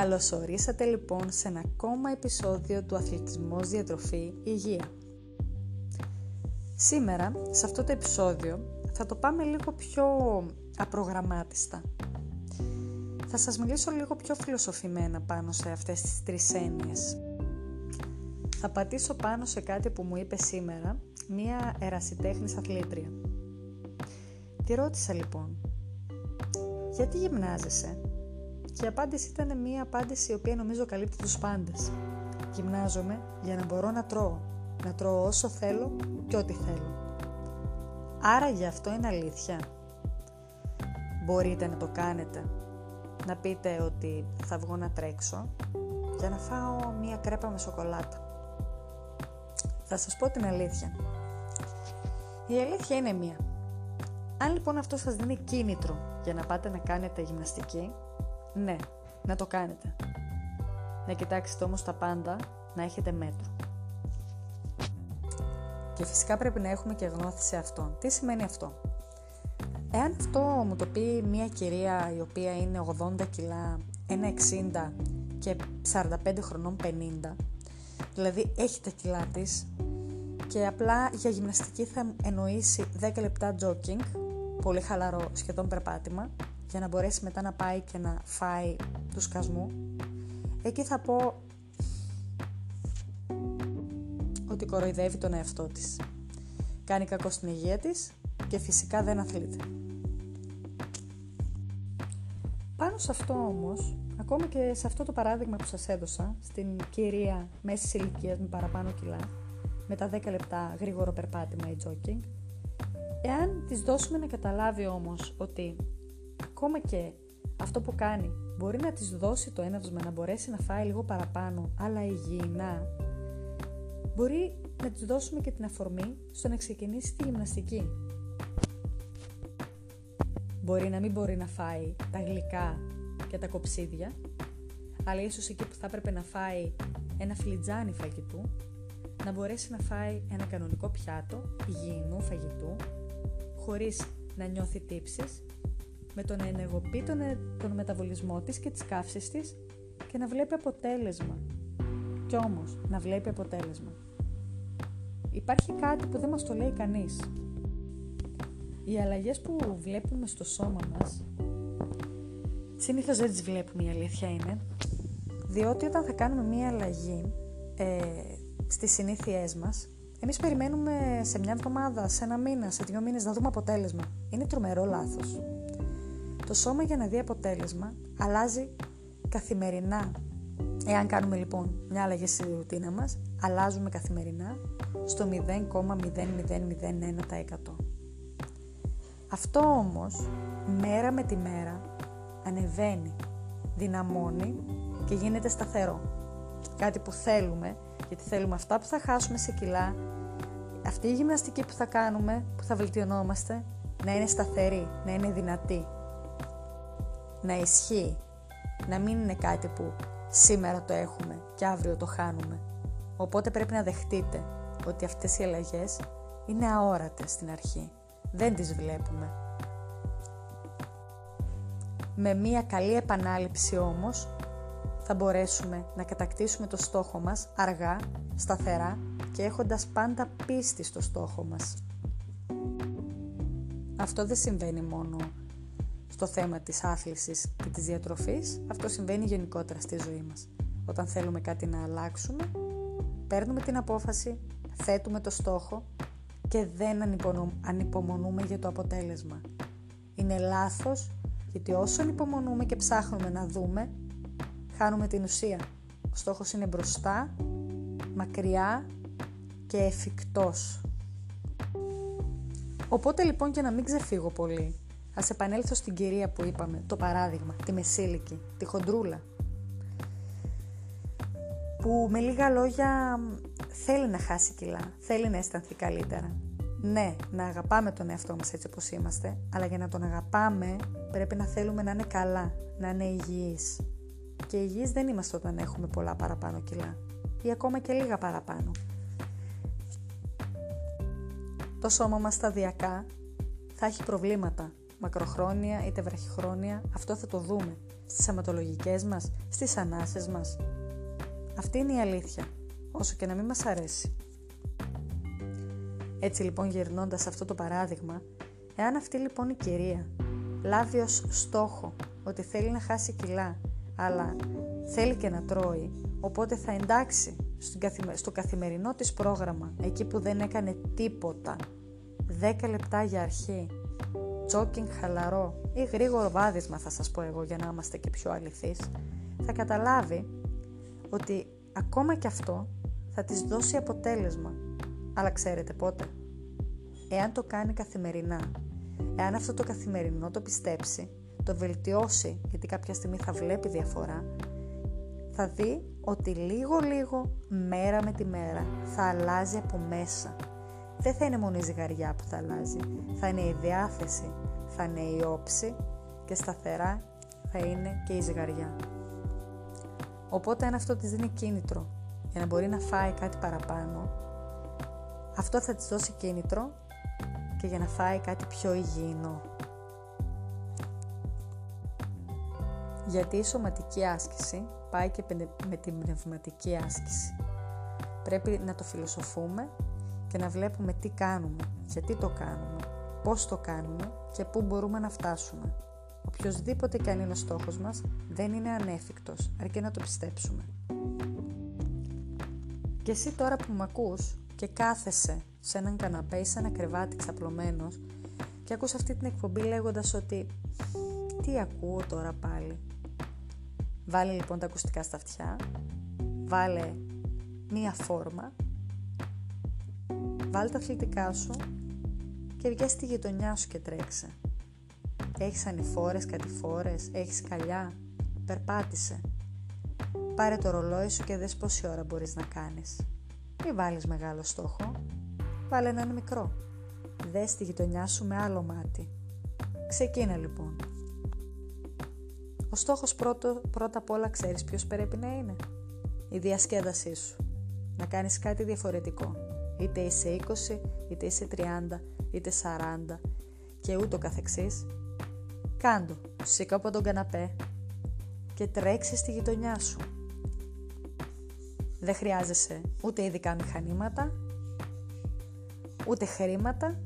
Καλώς ορίσατε λοιπόν σε ένα ακόμα επεισόδιο του Αθλητισμός Διατροφή Υγεία. Σήμερα, σε αυτό το επεισόδιο, θα το πάμε λίγο πιο απρογραμμάτιστα. Θα σας μιλήσω λίγο πιο φιλοσοφημένα πάνω σε αυτές τις τρεις έννοιες. Θα πατήσω πάνω σε κάτι που μου είπε σήμερα μία ερασιτέχνης αθλήτρια. Τη ρώτησα λοιπόν, γιατί γυμνάζεσαι; Και η απάντηση ήταν μία απάντηση η οποία νομίζω καλύπτει τους πάντες. Γυμνάζομαι για να μπορώ να τρώω, να τρώω όσο θέλω και ό,τι θέλω. Άρα γι' αυτό είναι αλήθεια. Μπορείτε να το κάνετε. Να πείτε ότι θα βγω να τρέξω για να φάω μία κρέπα με σοκολάτα. Θα σας πω την αλήθεια. Η αλήθεια είναι μία. Αν λοιπόν αυτό σας δίνει κίνητρο για να πάτε να κάνετε γυμναστική, ναι, να το κάνετε. Να κοιτάξετε όμως τα πάντα, να έχετε μέτρο. Και φυσικά πρέπει να έχουμε και γνώθηση σε αυτό. Τι σημαίνει αυτό; Εάν αυτό μου το πει μια κυρία η οποία είναι 80 κιλά, 1,60 και 45 χρονών 50, δηλαδή έχει τα κιλά της και απλά για γυμναστική θα εννοήσει 10 λεπτά jogging, πολύ χαλαρό σχεδόν περπάτημα, για να μπορέσει μετά να πάει και να φάει του σκασμού, εκεί θα πω ότι κοροϊδεύει τον εαυτό της. Κάνει κακό στην υγεία της και φυσικά δεν αθλείται. Πάνω σε αυτό όμως, ακόμα και σε αυτό το παράδειγμα που σας έδωσα, στην κυρία μέσης ηλικίας με παραπάνω κιλά, με τα 10 λεπτά γρήγορο περπάτημα ή jogging, εάν της δώσουμε να καταλάβει όμως ότι ακόμα και αυτό που κάνει μπορεί να της δώσει το έναυσμα να μπορέσει να φάει λίγο παραπάνω, αλλά υγιεινά, μπορεί να της δώσουμε και την αφορμή στο να ξεκινήσει τη γυμναστική. Μπορεί να μην μπορεί να φάει τα γλυκά και τα κοψίδια, αλλά ίσως εκεί που θα έπρεπε να φάει ένα φλιτζάνι φαγητού, να μπορέσει να φάει ένα κανονικό πιάτο υγιεινού φαγητού, χωρίς να νιώθει τύψεις με το να ενεργοποιεί τον, ε, τον μεταβολισμό της και τις καύσεις της και να βλέπει αποτέλεσμα. Κι όμως, να βλέπει αποτέλεσμα. Υπάρχει κάτι που δεν μας το λέει κανείς. Οι αλλαγές που βλέπουμε στο σώμα μας, συνήθως δεν τις βλέπουμε η αλήθεια είναι, διότι όταν θα κάνουμε μία αλλαγή ε, στις συνήθειές μας, εμείς περιμένουμε σε μια εβδομάδα, σε ένα μήνα, σε δύο μήνες να δούμε αποτέλεσμα. Είναι τρομερό λάθος. Το σώμα για να δει αποτέλεσμα αλλάζει καθημερινά. Εάν κάνουμε λοιπόν μια αλλαγή στη ρουτίνα μας, αλλάζουμε καθημερινά στο 0,0001%. Αυτό όμως, μέρα με τη μέρα, ανεβαίνει, δυναμώνει και γίνεται σταθερό. Κάτι που θέλουμε, γιατί θέλουμε αυτά που θα χάσουμε σε κιλά, αυτή η γυμναστική που θα κάνουμε, που θα βελτιωνόμαστε, να είναι σταθερή, να είναι δυνατή, να ισχύει, να μην είναι κάτι που σήμερα το έχουμε και αύριο το χάνουμε. Οπότε πρέπει να δεχτείτε ότι αυτές οι αλλαγές είναι αόρατες στην αρχή. Δεν τις βλέπουμε. Με μία καλή επανάληψη όμως θα μπορέσουμε να κατακτήσουμε το στόχο μας αργά, σταθερά και έχοντας πάντα πίστη στο στόχο μας. Αυτό δεν συμβαίνει μόνο στο θέμα της άθλησης και της διατροφής, αυτό συμβαίνει γενικότερα στη ζωή μας. Όταν θέλουμε κάτι να αλλάξουμε, παίρνουμε την απόφαση, θέτουμε το στόχο και δεν ανυπομονούμε για το αποτέλεσμα. Είναι λάθος γιατί όσο ανυπομονούμε και ψάχνουμε να δούμε, χάνουμε την ουσία. Ο στόχος είναι μπροστά, μακριά και εφικτός. Οπότε λοιπόν και να μην ξεφύγω πολύ, Ας επανέλθω στην κυρία που είπαμε, το παράδειγμα, τη μεσήλικη, τη χοντρούλα. Που με λίγα λόγια θέλει να χάσει κιλά, θέλει να αισθανθεί καλύτερα. Ναι, να αγαπάμε τον εαυτό μας έτσι όπως είμαστε, αλλά για να τον αγαπάμε πρέπει να θέλουμε να είναι καλά, να είναι υγιείς. Και υγιείς δεν είμαστε όταν έχουμε πολλά παραπάνω κιλά ή ακόμα και λίγα παραπάνω. Το σώμα μας σταδιακά θα έχει προβλήματα μακροχρόνια είτε βραχυχρόνια, αυτό θα το δούμε. στις αματολογικές μας, στις ανάσες μας. Αυτή είναι η αλήθεια, όσο και να μην μας αρέσει. Έτσι λοιπόν γυρνώντας αυτό το παράδειγμα, εάν αυτή λοιπόν η κυρία λάβει ως στόχο ότι θέλει να χάσει κιλά, αλλά θέλει και να τρώει, οπότε θα εντάξει στο καθημερινό της πρόγραμμα, εκεί που δεν έκανε τίποτα, 10 λεπτά για αρχή, τζόκινγκ χαλαρό ή γρήγορο βάδισμα θα σας πω εγώ για να είμαστε και πιο αληθείς, θα καταλάβει ότι ακόμα και αυτό θα της δώσει αποτέλεσμα. Αλλά ξέρετε πότε; Εάν το κάνει καθημερινά, εάν αυτό το καθημερινό το πιστέψει, το βελτιώσει, γιατί κάποια στιγμή θα βλέπει διαφορά, θα δει ότι λίγο λίγο, μέρα με τη μέρα, θα αλλάζει από μέσα. Δεν θα είναι μόνο η ζυγαριά που θα αλλάζει, θα είναι η διάθεση, θα είναι η όψη και σταθερά θα είναι και η ζυγαριά. Οπότε αν αυτό της δίνει κίνητρο για να μπορεί να φάει κάτι παραπάνω, αυτό θα της δώσει κίνητρο και για να φάει κάτι πιο υγιεινό. Γιατί η σωματική άσκηση πάει και με την πνευματική άσκηση. Πρέπει να το φιλοσοφούμε και να βλέπουμε τι κάνουμε, γιατί το κάνουμε, πώς το κάνουμε και πού μπορούμε να φτάσουμε. Οποιοδήποτε και αν είναι ο στόχος μας δεν είναι ανέφικτος, αρκεί να το πιστέψουμε. Και εσύ τώρα που με ακούς και κάθεσαι σε έναν καναπέ ή σε ένα κρεβάτι ξαπλωμένος και ακούς αυτή την εκπομπή λέγοντας ότι τι ακούω τώρα πάλι. Βάλε λοιπόν τα ακουστικά στα αυτιά, βάλε μία φόρμα, βάλε τα αθλητικά σου και βγες στη γειτονιά σου και τρέξε. Έχεις ανηφόρες, κατηφόρες, έχεις καλιά, περπάτησε. Πάρε το ρολόι σου και δες πόση ώρα μπορείς να κάνεις. Μη βάλεις μεγάλο στόχο, βάλε έναν μικρό. Δες τη γειτονιά σου με άλλο μάτι. Ξεκίνα λοιπόν. Ο στόχος πρώτο, πρώτα απ' όλα ξέρεις ποιος πρέπει να είναι. Η διασκέδασή σου. Να κάνεις κάτι διαφορετικό. Είτε είσαι 20, είτε είσαι 30, είτε 40 και ούτω καθεξής. Κάντο, σήκα από τον καναπέ και τρέξει στη γειτονιά σου. Δεν χρειάζεσαι ούτε ειδικά μηχανήματα, ούτε χρήματα,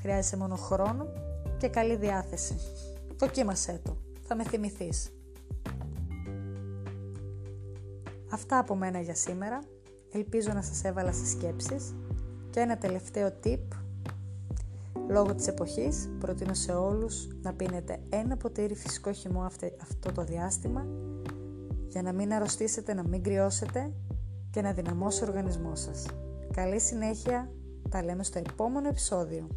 χρειάζεσαι μόνο χρόνο και καλή διάθεση. Δοκίμασέ το, θα με θυμηθείς. Αυτά από μένα για σήμερα. Ελπίζω να σας έβαλα στις σκέψεις και ένα τελευταίο tip. Λόγω της εποχής προτείνω σε όλους να πίνετε ένα ποτήρι φυσικό χυμό αυτό το διάστημα για να μην αρρωστήσετε, να μην κρυώσετε και να δυναμώσει ο οργανισμός σας. Καλή συνέχεια, τα λέμε στο επόμενο επεισόδιο.